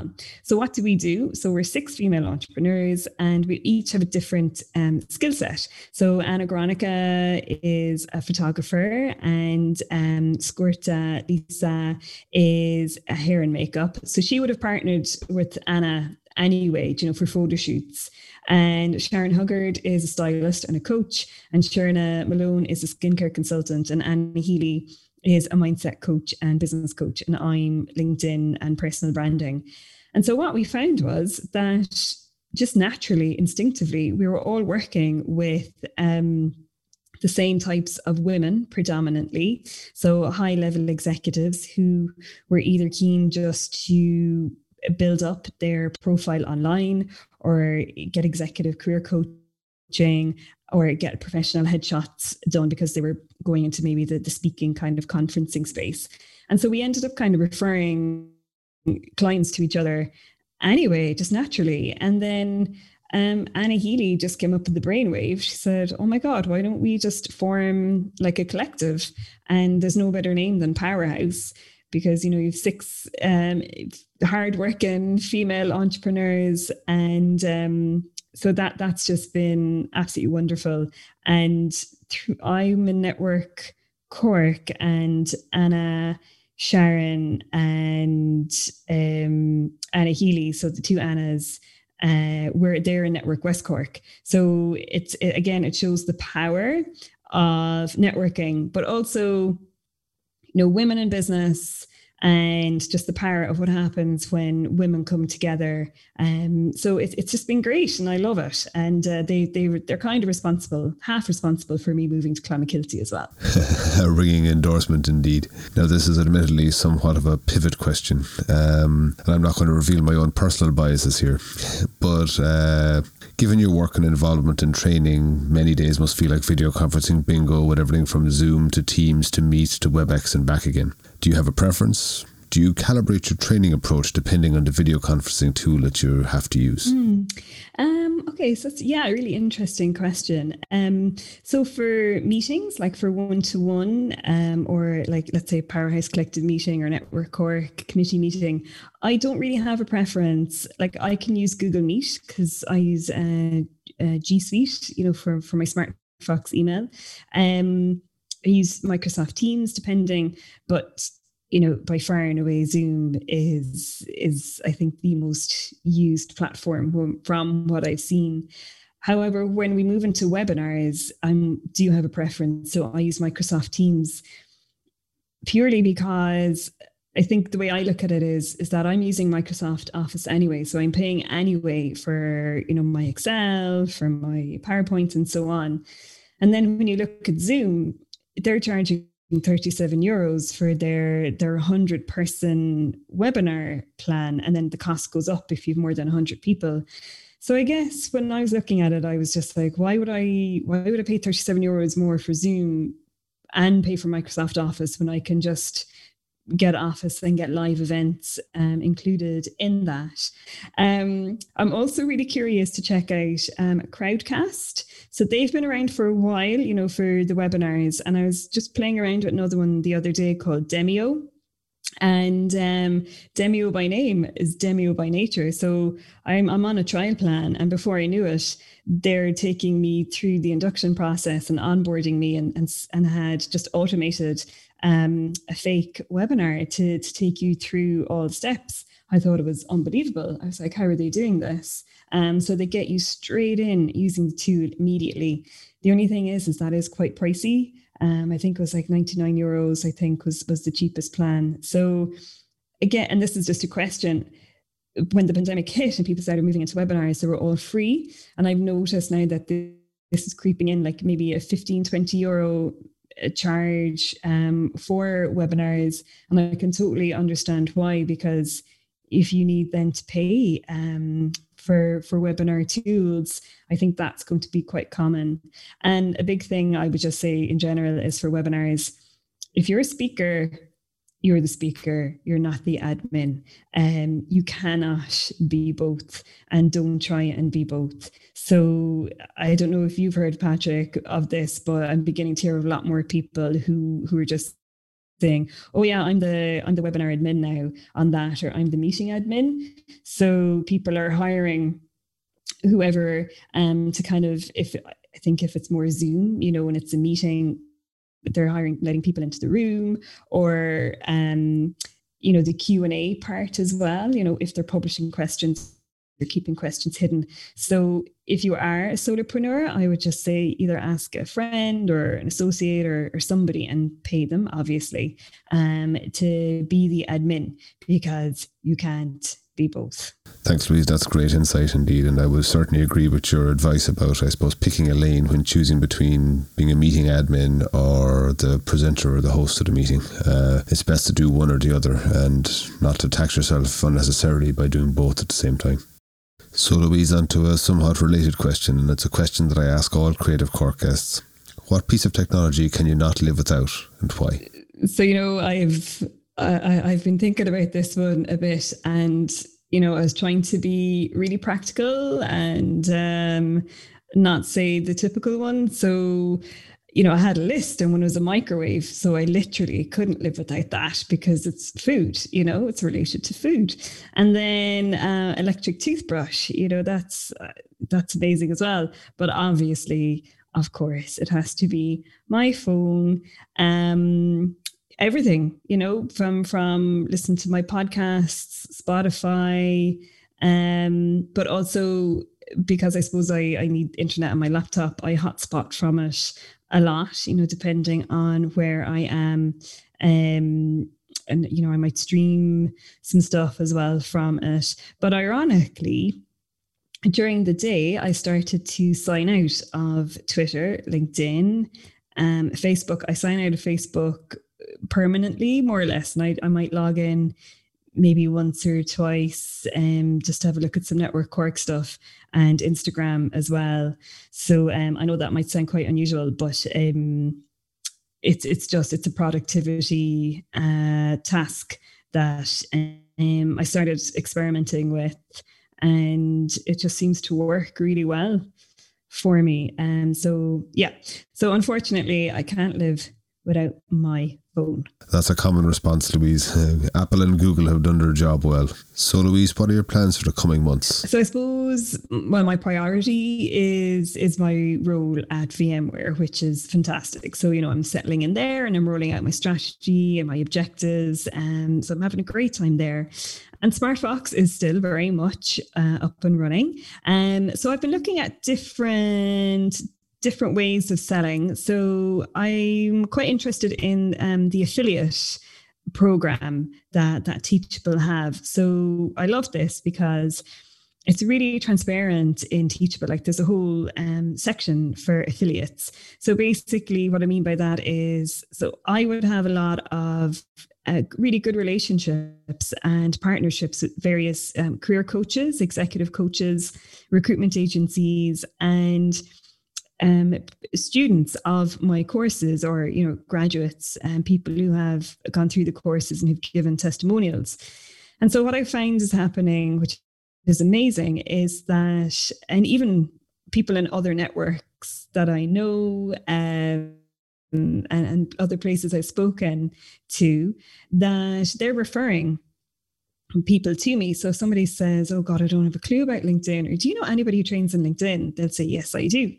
So, what do we do? So, we're six female entrepreneurs and we each have a different um, skill set. So, Anna Gronica is a photographer and um, Squirta Lisa is a hair and makeup. So, she would have partnered with Anna anyway, you know, for photo shoots. And Sharon Huggard is a stylist and a coach, and Sharna Malone is a skincare consultant, and Anna Healy is a mindset coach and business coach, and I'm LinkedIn and personal branding. And so what we found was that just naturally, instinctively, we were all working with um, the same types of women predominantly. So high level executives who were either keen just to build up their profile online or get executive career coaching or get professional headshots done because they were going into maybe the, the speaking kind of conferencing space. And so we ended up kind of referring clients to each other anyway, just naturally. And then um, Anna Healy just came up with the brainwave. She said, Oh my God, why don't we just form like a collective? And there's no better name than Powerhouse because, you know, you have six um, hardworking female entrepreneurs and um, so that that's just been absolutely wonderful. And through, I'm in Network Cork and Anna, Sharon, and um, Anna Healy. So the two Annas uh, were there in Network West Cork. So it's it, again, it shows the power of networking, but also, you know, women in business and just the power of what happens when women come together. Um, so it, it's just been great, and I love it. And uh, they they they're kind of responsible, half responsible for me moving to Clonakilty as well. [laughs] a ringing endorsement indeed. Now this is admittedly somewhat of a pivot question, um, and I'm not going to reveal my own personal biases here, but. Uh, given your work and involvement in training, many days must feel like video conferencing bingo with everything from Zoom to Teams to Meet to WebEx and back again. Do you have a preference? Do you calibrate your training approach depending on the video conferencing tool that you have to use? Mm. Um, Okay, so that's yeah, really interesting question. Um, so for meetings, like for one to one, or like let's say Powerhouse Collective meeting or Network Cork committee meeting, I don't really have a preference. Like I can use Google Meet because I use uh, uh, G Suite, you know, for for my SmartFox email. Um, I use Microsoft Teams, depending, but you know, by far and away, Zoom is is I think the most used platform from what I've seen. However, when we move into webinars, I do have a preference. So I use Microsoft Teams purely because I think the way I look at it is is that I'm using Microsoft Office anyway, so I'm paying anyway for you know my Excel, for my PowerPoint, and so on. And then when you look at Zoom, they're charging 37 euros for their their 100 person webinar plan and then the cost goes up if you've more than 100 people. So i guess when i was looking at it i was just like why would i why would i pay 37 euros more for zoom and pay for microsoft office when i can just get office and get live events um, included in that. Um, I'm also really curious to check out um, Crowdcast. So they've been around for a while, you know, for the webinars. And I was just playing around with another one the other day called Demio. And um, Demio by name is Demio by nature. So I'm, I'm on a trial plan. And before I knew it, they're taking me through the induction process and onboarding me and, and, and had just automated um, a fake webinar to, to take you through all steps. I thought it was unbelievable. I was like, how are they doing this? Um, so they get you straight in using the tool immediately. The only thing is, is that is quite pricey. Um, I think it was like 99 euros, I think was, was the cheapest plan. So again, and this is just a question, when the pandemic hit and people started moving into webinars, they were all free. And I've noticed now that this, this is creeping in like maybe a 15, 20 euro charge um, for webinars. And I can totally understand why, because if you need then to pay um, for for webinar tools, I think that's going to be quite common. And a big thing I would just say in general is for webinars, if you're a speaker you're the speaker, you're not the admin. Um, you cannot be both and don't try and be both. So I don't know if you've heard, Patrick, of this, but I'm beginning to hear a lot more people who who are just saying, "Oh yeah, I'm the I'm the webinar admin now on that," or "I'm the meeting admin." So people are hiring whoever um, to kind of if I think if it's more Zoom, you know, when it's a meeting, they're hiring letting people into the room or um, you know the q&a part as well you know if they're publishing questions they're keeping questions hidden. So if you are a solopreneur i would just say either ask a friend or an associate or, or somebody and pay them obviously um, to be the admin because you can't be both. Thanks, Louise. That's great insight indeed. And I would certainly agree with your advice about, I suppose, picking a lane when choosing between being a meeting admin or the presenter or the host of the meeting. Uh, it's best to do one or the other and not to tax yourself unnecessarily by doing both at the same time. So, Louise, on to a somewhat related question, and it's a question that I ask all Creative Cork guests. What piece of technology can you not live without and why? So, you know, I've I, I've been thinking about this one a bit, and you know, I was trying to be really practical and um, not say the typical one. So, you know, I had a list, and one was a microwave. So I literally couldn't live without that because it's food. You know, it's related to food. And then uh, electric toothbrush. You know, that's uh, that's amazing as well. But obviously, of course, it has to be my phone. Um, everything, you know, from from listening to my podcasts, Spotify, um, but also because I suppose I, I need internet on my laptop, I hotspot from it a lot, you know, depending on where I am. Um, and you know, I might stream some stuff as well from it. But ironically, during the day, I started to sign out of Twitter, LinkedIn, um, Facebook. I sign out of Facebook permanently, more or less. And I, I might log in maybe once or twice um, just to have a look at some network cork stuff and Instagram as well. So um, I know that might sound quite unusual, but um, it's it's just it's a productivity uh, task that um, I started experimenting with and it just seems to work really well for me. And um, so, yeah. So unfortunately, I can't live without my phone. That's a common response, Louise. Uh, Apple and Google have done their job well. So, Louise, what are your plans for the coming months? So, I suppose, well, my priority is is my role at VMware, which is fantastic. So, you know, I'm settling in there and I'm rolling out my strategy and my objectives, and so I'm having a great time there. And SmartFox is still very much uh, up and running. And um, so I've been looking at different different ways of selling. So I'm quite interested in um, the affiliate program that that Teachable have. So I love this because it's really transparent in Teachable. Like there's a whole um, section for affiliates. So basically, what I mean by that is, so I would have a lot of uh, really good relationships and partnerships with various um, career coaches, executive coaches, recruitment agencies, and um, students of my courses or you know graduates and people who have gone through the courses and who've given testimonials and so what i find is happening which is amazing is that and even people in other networks that i know um, and, and other places i've spoken to that they're referring people to me. So somebody says, Oh God, I don't have a clue about LinkedIn, or do you know anybody who trains in LinkedIn? They'll say, Yes, I do.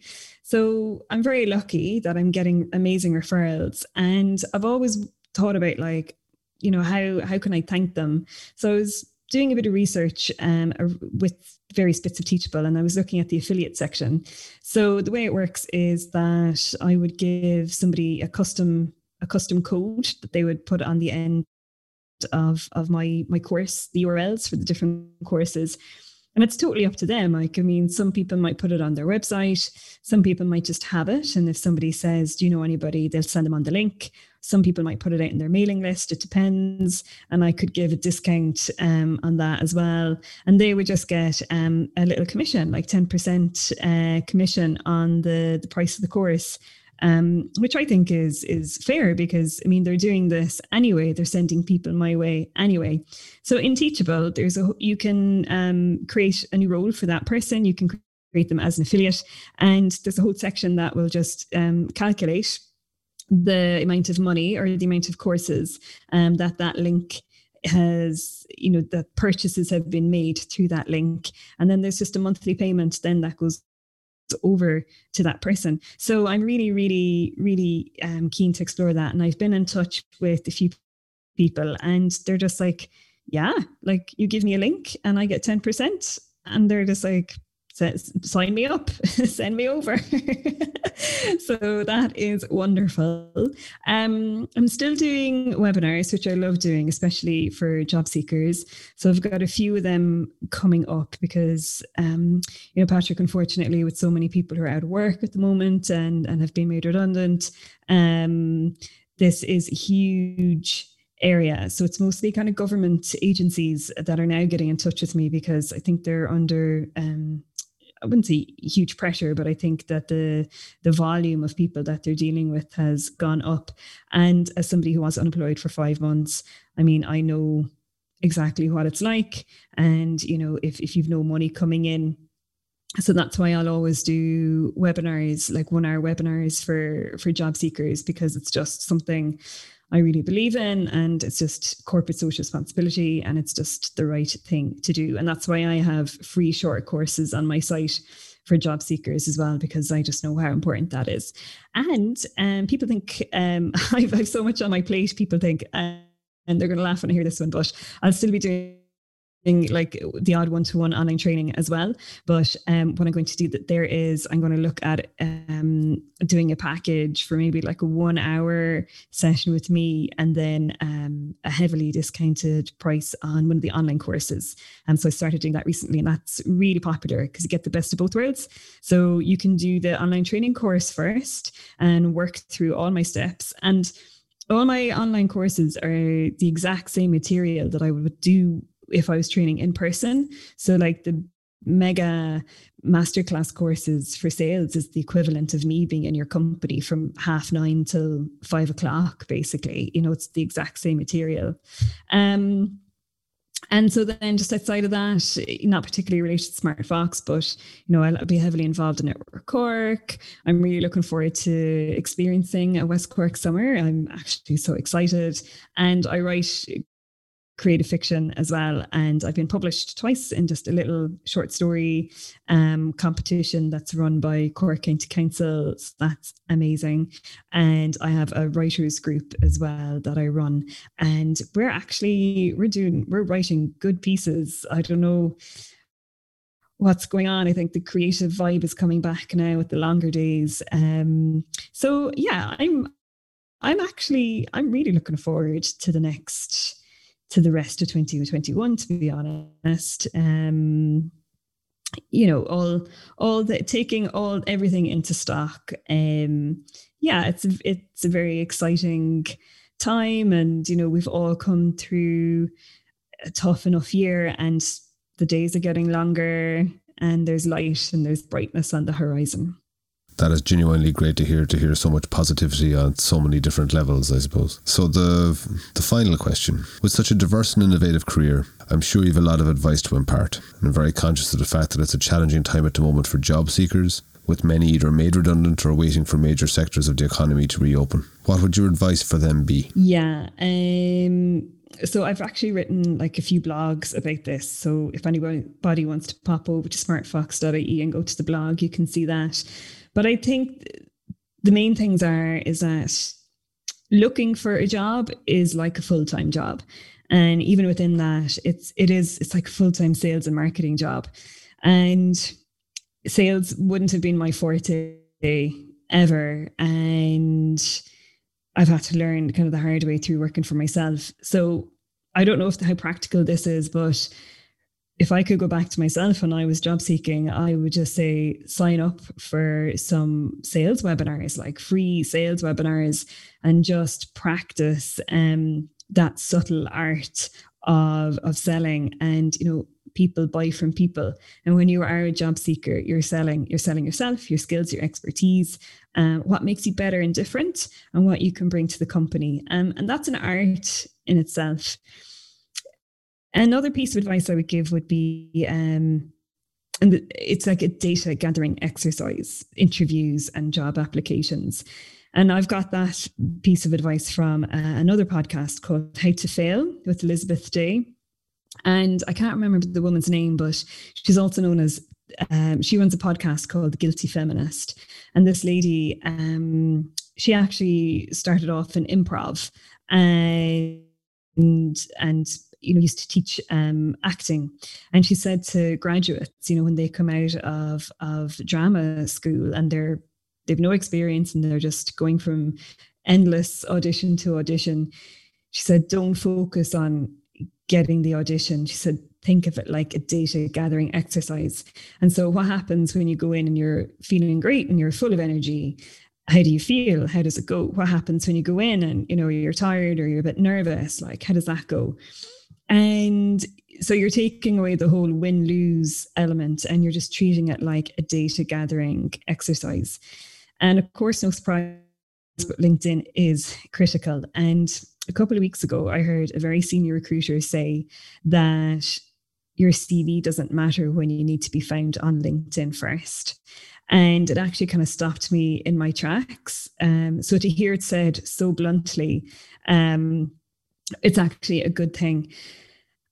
So I'm very lucky that I'm getting amazing referrals. And I've always thought about like, you know, how how can I thank them? So I was doing a bit of research um, with various bits of Teachable, and I was looking at the affiliate section. So the way it works is that I would give somebody a custom a custom code that they would put on the end of of my my course, the URLs for the different courses, and it's totally up to them. Like, I mean, some people might put it on their website, some people might just have it. And if somebody says, Do you know anybody? They'll send them on the link. Some people might put it out in their mailing list. It depends. And I could give a discount um, on that as well. And they would just get um, a little commission, like 10% uh, commission on the, the price of the course um, which I think is is fair because I mean they're doing this anyway. They're sending people my way anyway. So in Teachable, there's a you can um, create a new role for that person. You can create them as an affiliate, and there's a whole section that will just um, calculate the amount of money or the amount of courses um, that that link has you know the purchases have been made through that link and then there's just a monthly payment then that goes over to that person. So I'm really, really, really um, keen to explore that. And I've been in touch with a few people, and they're just like, yeah, like you give me a link and I get 10%. And they're just like, sign me up, [laughs] send me over. [laughs] so that is wonderful. Um, I'm still doing webinars, which I love doing, especially for job seekers. So I've got a few of them coming up because, um, you know, Patrick, unfortunately, with so many people who are out of work at the moment and, and have been made redundant, um, this is a huge area. So it's mostly kind of government agencies that are now getting in touch with me because I think they're under um, I wouldn't say huge pressure, but I think that the the volume of people that they're dealing with has gone up. And as somebody who was unemployed for five months, I mean, I know exactly what it's like. And you know, if if you've no money coming in, so that's why I'll always do webinars, like one hour webinars for for job seekers, because it's just something I really believe in. And it's just corporate social responsibility and it's just the right thing to do. And that's why I have free short courses on my site for job seekers as well, because I just know how important that is. And um, people think um, [laughs] I've, I've so much on my plate, people think, uh, and they're going to laugh when I hear this one, but I'll still be doing like the odd one-to-one online training as well. But um, what I'm going to do that there is I'm going to look at um, doing a package for maybe like a one-hour session with me, and then um, a heavily discounted price on one of the online courses. And so I started doing that recently, and that's really popular because you get the best of both worlds. So you can do the online training course first and work through all my steps and all my online courses are the exact same material that I would do if I was training in person. So like the mega masterclass courses for sales is the equivalent of me being in your company from half nine till five o'clock, basically. You know, it's the exact same material. Um, and so then just outside of that, not particularly related to Smart Fox, but you know, I'll be heavily involved in Network Cork. I'm really looking forward to experiencing a West Cork summer. I'm actually so excited. And I write creative fiction as well. And I've been published twice in just a little short story um, competition that's run by Cork County Council. So that's amazing. And I have a writers group as well that I run. And we're actually we're doing we're writing good pieces. I don't know what's going on. I think the creative vibe is coming back now with the longer days. Um, so yeah, I'm I'm actually I'm really looking forward to the next to the rest of 2021 to be honest. Um you know all all the taking all everything into stock um yeah it's it's a very exciting time. And you know we've all come through a tough enough year and the days are getting longer and there's light and there's brightness on the horizon that is genuinely great to hear to hear so much positivity on so many different levels i suppose. So the the final question. With such a diverse and innovative career i'm sure you have a lot of advice to impart. And i'm very conscious of the fact that it's a challenging time at the moment for job seekers with many either made redundant or waiting for major sectors of the economy to reopen. What would your advice for them be? Yeah um so I've actually written like a few blogs about this. So if anybody wants to pop over to smartfox.ie and go to the blog, you can see that. But I think the main things are is that looking for a job is like a full-time job. And even within that, it's it is it's like a full-time sales and marketing job. And sales wouldn't have been my forte ever. And I've had to learn kind of the hard way through working for myself. So I don't know if how practical this is, but if I could go back to myself when I was job seeking, I would just say sign up for some sales webinars, like free sales webinars, and just practice um, that subtle art of of selling. And you know, people buy from people. And when you are a job seeker, you're selling you're selling yourself, your skills, your expertise, um, what makes you better and different, and what you can bring to the company. Um, and that's an art in itself. Another piece of advice I would give would be, um, and it's like a data gathering exercise, interviews and job applications. And I've got that piece of advice from uh, another podcast called How to Fail with Elizabeth Day. And I can't remember the woman's name, but she's also known as, um, she runs a podcast called The Guilty Feminist. And this lady, um, she actually started off in improv and and you know used to teach um, acting. And she said to graduates you know when they come out of of drama school and they're they've no experience and they're just going from endless audition to audition she said don't focus on getting the audition. She said think of it like a data gathering exercise. And so what happens when you go in and you're feeling great and you're full of energy? How do you feel? How does it go? What happens when you go in and you know you're tired or you're a bit nervous? Like how does that go and so you're taking away the whole win lose element and you're just treating it like a data gathering exercise. And of course, no surprise, but LinkedIn is critical. And a couple of weeks ago, I heard a very senior recruiter say that your CV doesn't matter when you need to be found on LinkedIn first. And it actually kind of stopped me in my tracks. Um, so to hear it said so bluntly, um, it's actually a good thing.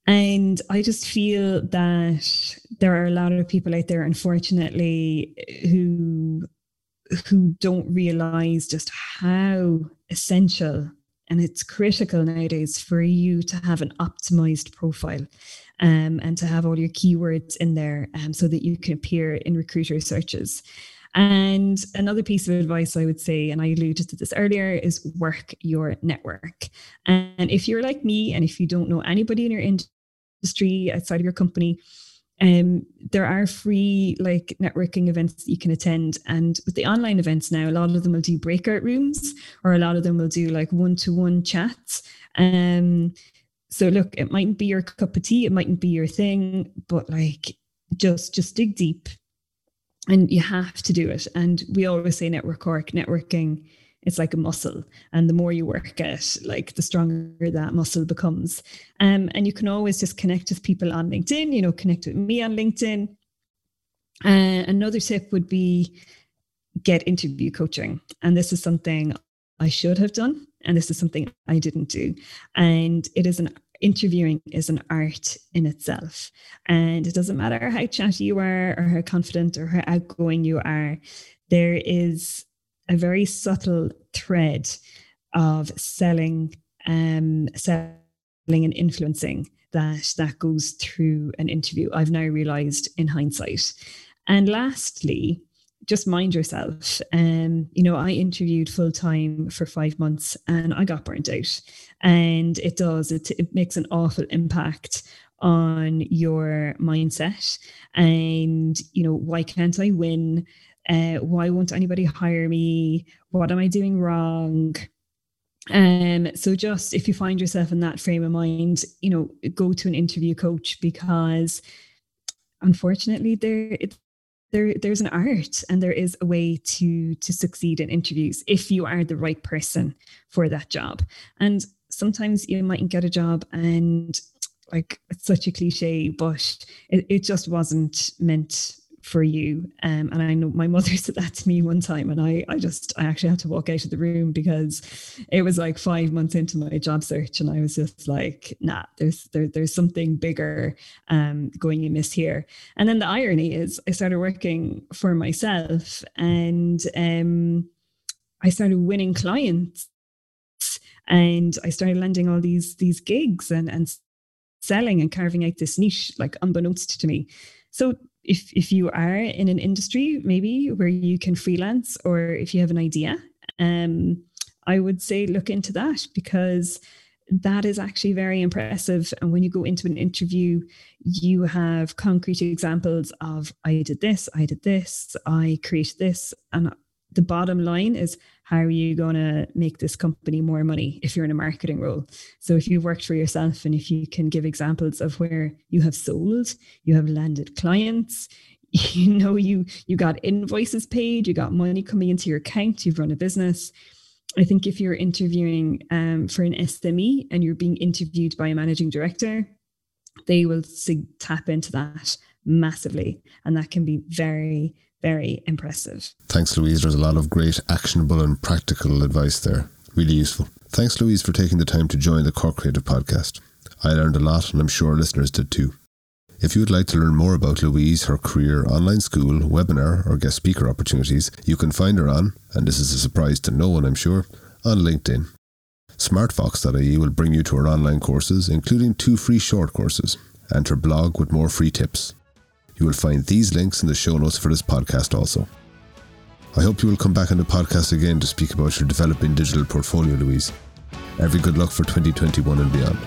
And I just feel that there are a lot of people out there, unfortunately, who who don't realize just how essential and it's critical nowadays for you to have an optimized profile um, and to have all your keywords in there um, so that you can appear in recruiter searches. And another piece of advice I would say, and I alluded to this earlier, is work your network. And if you're like me and if you don't know anybody in your industry outside of your company, um, there are free like networking events that you can attend. And with the online events now, a lot of them will do breakout rooms or a lot of them will do like one to one chats. Um, so look, it mightn't be your cup of tea, it mightn't be your thing, but like just just dig deep and you have to do it. And we always say network work, networking it's like a muscle. And the more you work it like the stronger that muscle becomes. Um, and you can always just connect with people on linkedin you know connect with me on linkedin. Uh, another tip would be get interview coaching. And this is something i should have done. And this is something i didn't do. And it is an interviewing is an art in itself and it doesn't matter how chatty you are or how confident or how outgoing you are there is a very subtle thread of selling, um, selling and influencing that that goes through an interview. I've now realized in hindsight. And lastly, just mind yourself. Um, you know, I interviewed full time for five months and I got burnt out. And it does, it, it makes an awful impact on your mindset. And, you know, why can't I win? Uh, why won't anybody hire me? What am I doing wrong? Um, so just if you find yourself in that frame of mind, you know, go to an interview coach because unfortunately there it, there there's an art and there is a way to to succeed in interviews if you are the right person for that job. And sometimes you mightn't get a job and like it's such a cliche, but it, it just wasn't meant for you. Um, and I know my mother [laughs] said that to me one time, and I, I just, I actually had to walk out of the room because it was like five months into my job search, and I was just like, nah, there's there, there's something bigger um, going amiss here. And then the irony is, I started working for myself, and um, I started winning clients, and I started landing all these these gigs and and selling and carving out this niche, like unbeknownst to me. So if if you are in an industry maybe where you can freelance or if you have an idea um i would say look into that because that is actually very impressive. And when you go into an interview you have concrete examples of i did this i did this i created this and the bottom line is how are you going to make this company more money if you're in a marketing role? So if you've worked for yourself and if you can give examples of where you have sold you have landed clients [laughs] you know you you got invoices paid you got money coming into your account you've run a business. I think if you're interviewing um, for an sme and you're being interviewed by a managing director they will tap into that massively. And that can be very very impressive. Thanks, Louise. There's a lot of great actionable and practical advice there. Really useful. Thanks, Louise, for taking the time to join the Cork Creative podcast. I learned a lot, and I'm sure listeners did too. If you would like to learn more about Louise, her career, online school, webinar, or guest speaker opportunities, you can find her on, and this is a surprise to no one, I'm sure, on LinkedIn. Smartfox.ie will bring you to her online courses, including two free short courses, and her blog with more free tips. You will find these links in the show notes for this podcast also. I hope you will come back on the podcast again to speak about your developing digital portfolio, Louise. Every good luck for 2021 and beyond.